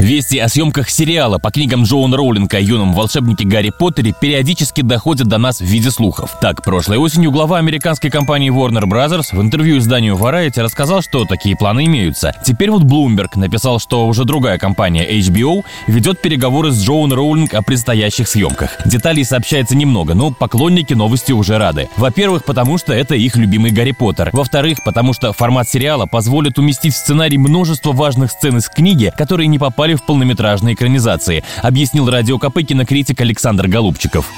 Вести о съемках сериала по книгам Джоуна Роулинга о юном волшебнике Гарри Поттере периодически доходят до нас в виде слухов. Так, прошлой осенью глава американской компании Warner Bros. в интервью изданию Variety рассказал, что такие планы имеются. Теперь вот Bloomberg написал, что уже другая компания HBO ведет переговоры с Джоун Роулинг о предстоящих съемках. Деталей сообщается немного, но поклонники новости уже рады. Во-первых, потому что это их любимый Гарри Поттер. Во-вторых, потому что формат сериала позволит уместить в сценарий множество важных сцен из книги, которые не попали в полнометражные экранизации, объяснил радио КП кинокритик Александр Голубчиков.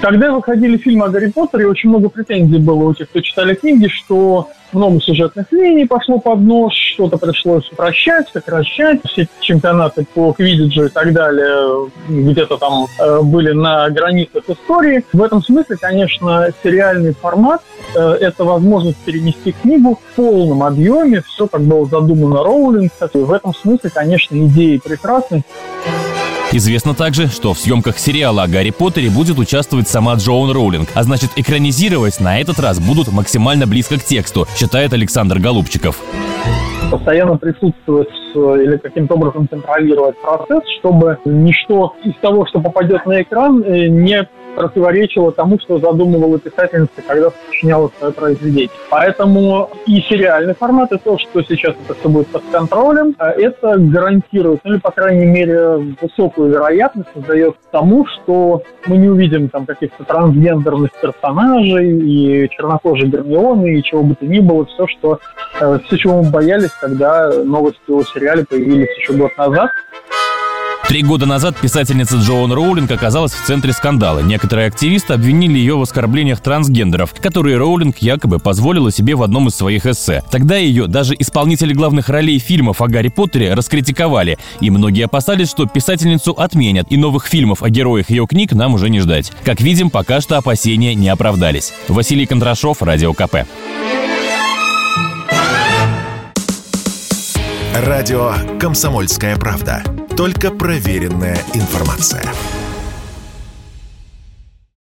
Когда выходили фильмы о Гарри Поттере, очень много претензий было у тех, кто читали книги, что много сюжетных линий пошло под нож, что-то пришлось упрощать, сокращать. Все чемпионаты по квидиджу и так далее где-то там э, были на границах истории. В этом смысле, конечно, сериальный формат э, – это возможность перенести книгу в полном объеме, все как было задумано Роулинг. В этом смысле, конечно, идеи прекрасны. Известно также, что в съемках сериала о Гарри Поттере будет участвовать сама Джоан Роулинг, а значит экранизировать на этот раз будут максимально близко к тексту, считает Александр Голубчиков. Постоянно присутствовать э, или каким-то образом контролировать процесс, чтобы ничто из того, что попадет на экран, э, не противоречило тому, что задумывала писательница, когда сочиняла свое произведение. Поэтому и сериальный формат, и то, что сейчас это все будет под контролем, э, это гарантирует, ну или, по крайней мере, высокую вероятность создает тому, что мы не увидим там каких-то трансгендерных персонажей и чернокожей Гермионы, и чего бы то ни было, все, что, все, чего мы боялись, когда новости о сериале появились еще год назад. Три года назад писательница Джоан Роулинг оказалась в центре скандала. Некоторые активисты обвинили ее в оскорблениях трансгендеров, которые Роулинг якобы позволила себе в одном из своих эссе. Тогда ее даже исполнители главных ролей фильмов о Гарри Поттере раскритиковали, и многие опасались, что писательницу отменят, и новых фильмов о героях ее книг нам уже не ждать. Как видим, пока что опасения не оправдались. Василий Кондрашов, Радио КП. Радио «Комсомольская правда». Только проверенная информация.